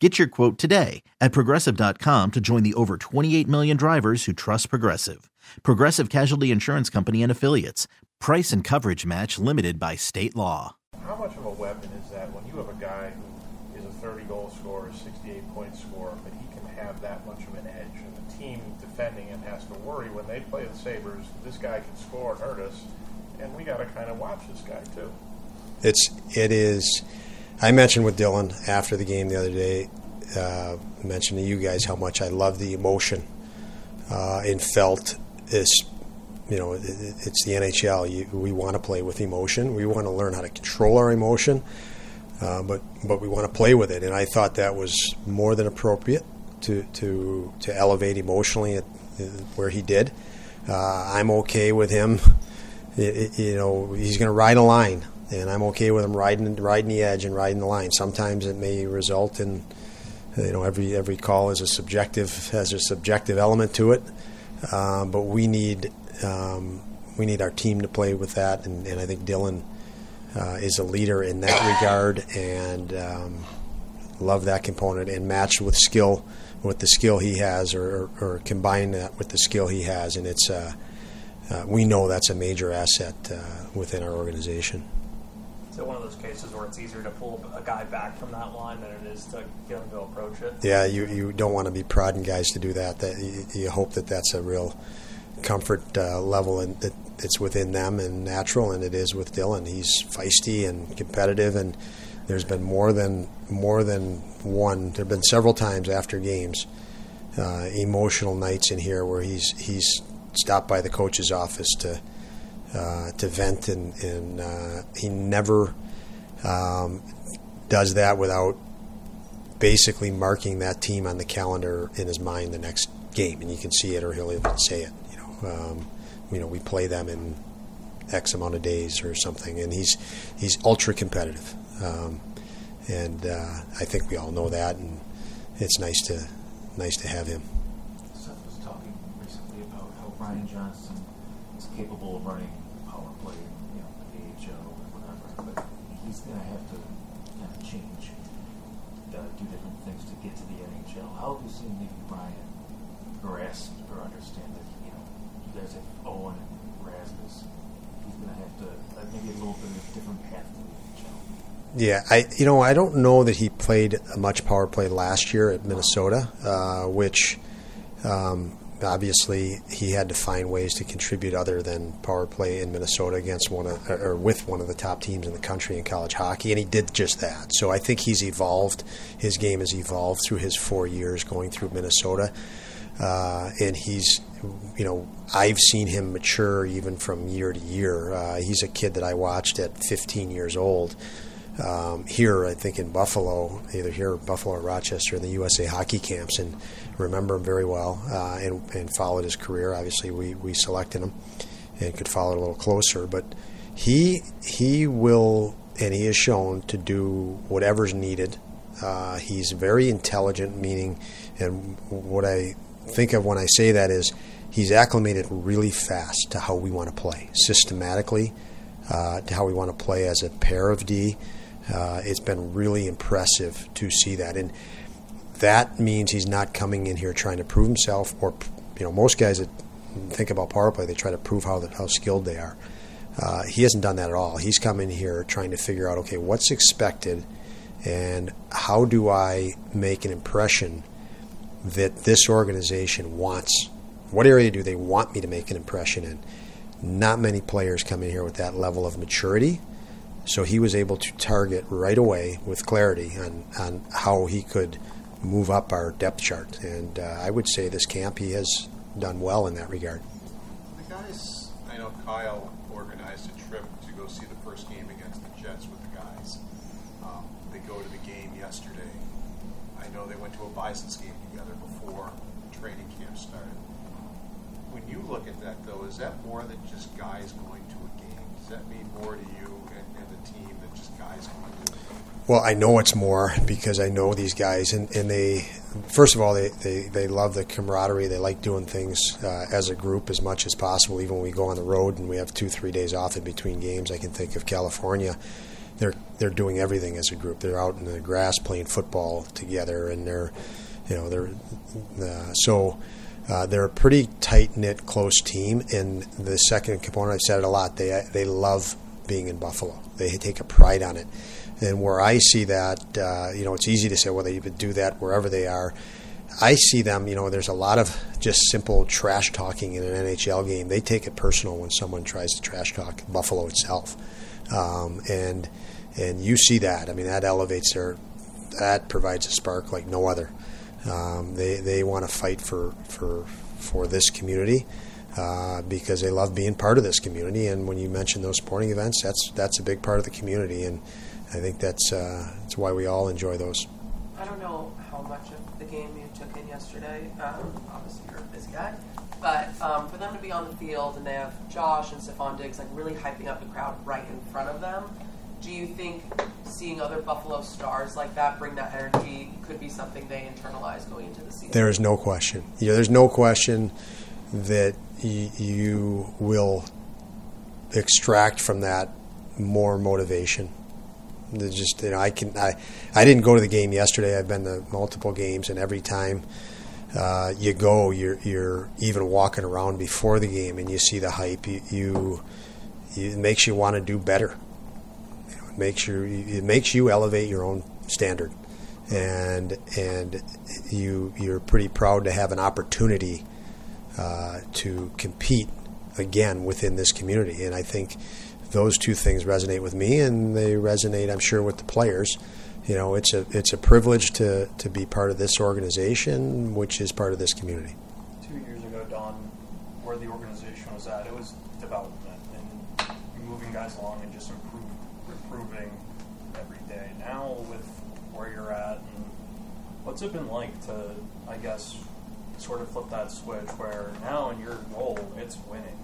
Get your quote today at progressive.com to join the over 28 million drivers who trust Progressive. Progressive Casualty Insurance Company and Affiliates. Price and coverage match limited by state law. How much of a weapon is that when you have a guy who is a 30 goal scorer, 68 point scorer, but he can have that much of an edge, and the team defending him has to worry when they play the Sabres, this guy can score and hurt us, and we got to kind of watch this guy too. It's it is. I mentioned with Dylan after the game the other day. Uh, mentioned to you guys how much I love the emotion uh, and felt this. You know, it, it's the NHL. You, we want to play with emotion. We want to learn how to control our emotion, uh, but but we want to play with it. And I thought that was more than appropriate to to to elevate emotionally at, where he did. Uh, I'm okay with him. It, it, you know, he's going to ride a line, and I'm okay with him riding riding the edge and riding the line. Sometimes it may result in, you know, every every call is a subjective has a subjective element to it, uh, but we need um, we need our team to play with that, and, and I think Dylan uh, is a leader in that regard, and um, love that component and match with skill with the skill he has, or, or, or combine that with the skill he has, and it's. Uh, uh, we know that's a major asset uh, within our organization. It one of those cases where it's easier to pull a guy back from that line than it is to get him to approach it? Yeah, you, you don't want to be prodding guys to do that. That you, you hope that that's a real comfort uh, level and that it's within them and natural, and it is with Dylan. He's feisty and competitive, and there's been more than more than one. There've been several times after games, uh, emotional nights in here where he's he's stopped by the coach's office to uh, to vent, and, and uh, he never um, does that without basically marking that team on the calendar in his mind the next game, and you can see it, or he'll even say it. You know, um, you know, we play them in X amount of days or something, and he's he's ultra competitive, um, and uh, I think we all know that, and it's nice to nice to have him. Seth was talking recently about how Brian Johnson is capable of running power play, you know, AHL or whatever, but he's going to have to kind of change, uh, do different things to get to the NHL. How have you seen maybe Ryan grasp or understand that, you know, you guys have Owen and Rasmus. He's going to have to uh, maybe a little bit of a different path to the NHL. Yeah, I you know I don't know that he played much power play last year at Minnesota, uh, which um, obviously he had to find ways to contribute other than power play in Minnesota against one of, or with one of the top teams in the country in college hockey, and he did just that. So I think he's evolved. His game has evolved through his four years going through Minnesota, uh, and he's, you know, I've seen him mature even from year to year. Uh, he's a kid that I watched at 15 years old. Um, here, I think in Buffalo, either here, Buffalo or Rochester, in the USA hockey camps, and remember him very well uh, and, and, followed his career. Obviously, we, we selected him and could follow it a little closer. But he he will and he has shown to do whatever's needed. Uh, he's very intelligent, meaning, and what I think of when I say that is he's acclimated really fast to how we want to play systematically, uh, to how we want to play as a pair of D. Uh, it's been really impressive to see that. And that means he's not coming in here trying to prove himself, or you know, most guys that think about power play, they try to prove how how skilled they are. Uh, he hasn't done that at all. He's come in here trying to figure out, okay, what's expected, and how do I make an impression that this organization wants? What area do they want me to make an impression in? not many players come in here with that level of maturity. So he was able to target right away with clarity on, on how he could move up our depth chart. And uh, I would say this camp he has done well in that regard. The guys, I know Kyle organized a trip to go see the first game against the Jets with the guys. Um, they go to the game yesterday. I know they went to a Bisons game together before training camp started. When you look at that, though, is that more than just guys going to a game? Does that mean more to you Well, I know it's more because I know these guys, and, and they, first of all, they, they, they love the camaraderie. They like doing things uh, as a group as much as possible. Even when we go on the road and we have two, three days off in between games, I can think of California. They're they're doing everything as a group. They're out in the grass playing football together, and they're, you know, they're uh, so. Uh, they're a pretty tight knit, close team. And the second component, I've said it a lot. They they love being in Buffalo. They take a pride on it. And where I see that, uh, you know, it's easy to say, well, they do that wherever they are. I see them, you know, there's a lot of just simple trash talking in an NHL game. They take it personal when someone tries to trash talk Buffalo itself. Um, and and you see that. I mean, that elevates their, that provides a spark like no other. Um, they they want to fight for for for this community uh, because they love being part of this community. And when you mention those sporting events, that's that's a big part of the community, and I think that's uh, that's why we all enjoy those. I don't know how much of the game you took in yesterday. Um, obviously, you're a busy guy. But um, for them to be on the field and they have Josh and Stefon Diggs like really hyping up the crowd right in front of them, do you think seeing other Buffalo stars like that bring that energy could be something they internalize going into the season? There is no question. Yeah, there's no question that y- you will extract from that more motivation. Just you know I can I I didn't go to the game yesterday. I've been to multiple games, and every time uh, you go, you're you're even walking around before the game, and you see the hype. You, you, you it makes you want to do better. You know, it makes you it makes you elevate your own standard, and and you you're pretty proud to have an opportunity uh, to compete again within this community. And I think those two things resonate with me, and they resonate, I'm sure, with the players. You know, it's a it's a privilege to to be part of this organization, which is part of this community. Two years ago, Don, where the organization was at, it was development and moving guys along and just improve, improving every day. Now, with where you're at, and what's it been like to, I guess, sort of flip that switch where now in your role it's winning,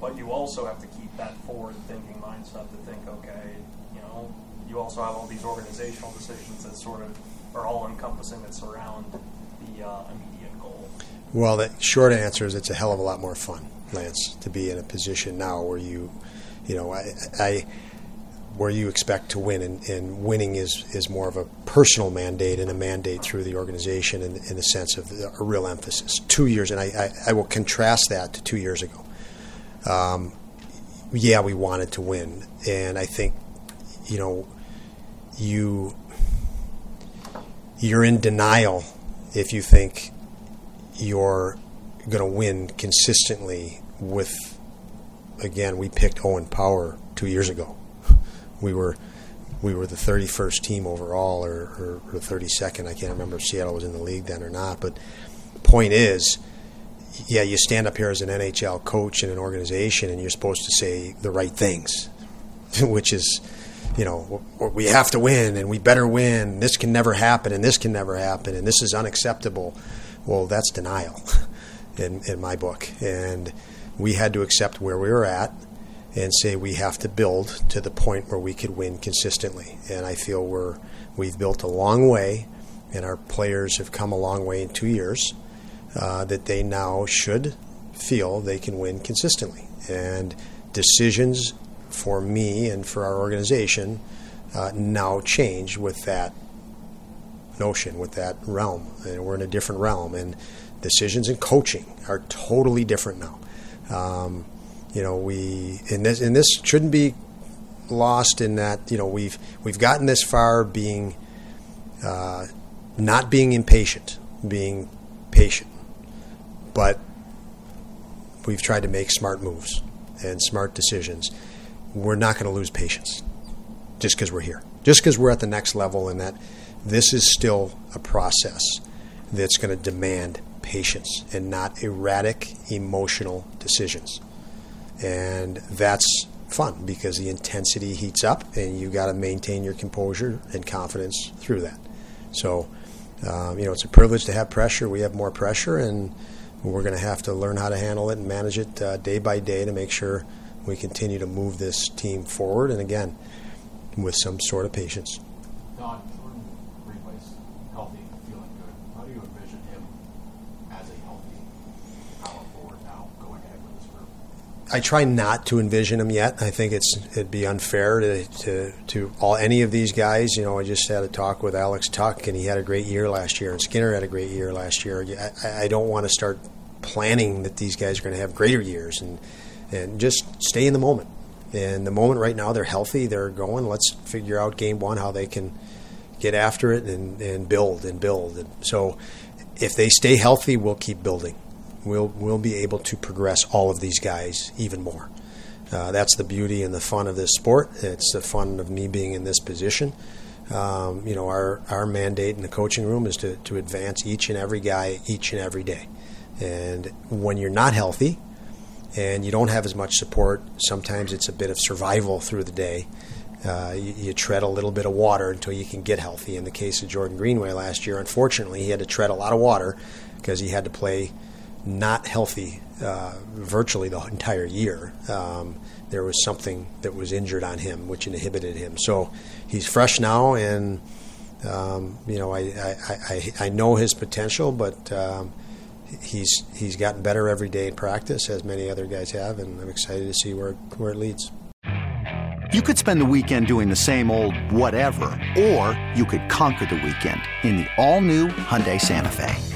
but you also have to keep that forward-thinking mindset to think, okay, you know, you also have all these organizational decisions that sort of are all encompassing that surround the uh, immediate goal. Well, the short answer is it's a hell of a lot more fun, Lance, to be in a position now where you, you know, I, I where you expect to win, and, and winning is, is more of a personal mandate and a mandate through the organization in, in the sense of a real emphasis. Two years, and I, I, I will contrast that to two years ago. Um, yeah, we wanted to win, and I think, you know, you you're in denial if you think you're going to win consistently with again we picked Owen Power 2 years ago we were we were the 31st team overall or, or, or 32nd I can't remember if Seattle was in the league then or not but point is yeah you stand up here as an NHL coach in an organization and you're supposed to say the right things which is you know, we have to win and we better win. This can never happen and this can never happen and this is unacceptable. Well, that's denial in, in my book. And we had to accept where we were at and say we have to build to the point where we could win consistently. And I feel we're we've built a long way, and our players have come a long way in two years. Uh, that they now should feel they can win consistently. And decisions for me and for our organization uh, now change with that notion, with that realm. And we're in a different realm. And decisions in coaching are totally different now. Um, you know, we and this and this shouldn't be lost in that you know we've we've gotten this far being uh, not being impatient, being patient, but we've tried to make smart moves and smart decisions, we're not going to lose patience just because we're here, just because we're at the next level, and that this is still a process that's going to demand patience and not erratic emotional decisions. And that's fun because the intensity heats up and you got to maintain your composure and confidence through that. So, um, you know, it's a privilege to have pressure. We have more pressure and we're going to have to learn how to handle it and manage it uh, day by day to make sure we continue to move this team forward. And again, with some sort of patience. Don, Jordan Greenway's healthy, feeling good. How do you envision him as a healthy power forward now going ahead with this group? I try not to envision him yet. I think it's it'd be unfair to, to to all any of these guys. You know, I just had a talk with Alex Tuch, and he had a great year last year, and Skinner had a great year last year. I, I don't want to start planning that these guys are going to have greater years, and and just stay in the moment. And the moment right now, they're healthy, they're going. Let's figure out game one how they can get after it and, and build and build. And so, if they stay healthy, we'll keep building. We'll we'll be able to progress all of these guys even more. Uh, that's the beauty and the fun of this sport. It's the fun of me being in this position. Um, you know, our, our mandate in the coaching room is to, to advance each and every guy each and every day. And when you're not healthy, and you don't have as much support. Sometimes it's a bit of survival through the day. Uh, you, you, tread a little bit of water until you can get healthy. In the case of Jordan Greenway last year, unfortunately, he had to tread a lot of water because he had to play not healthy uh, virtually the entire year. Um, there was something that was injured on him, which inhibited him. So he's fresh now, and um, you know I, I, I, I, know his potential, but um, he's he's gotten better every day in practice, as many other guys have, and I'm excited to see where where it leads. You could spend the weekend doing the same old whatever, or you could conquer the weekend in the all-new Hyundai Santa Fe.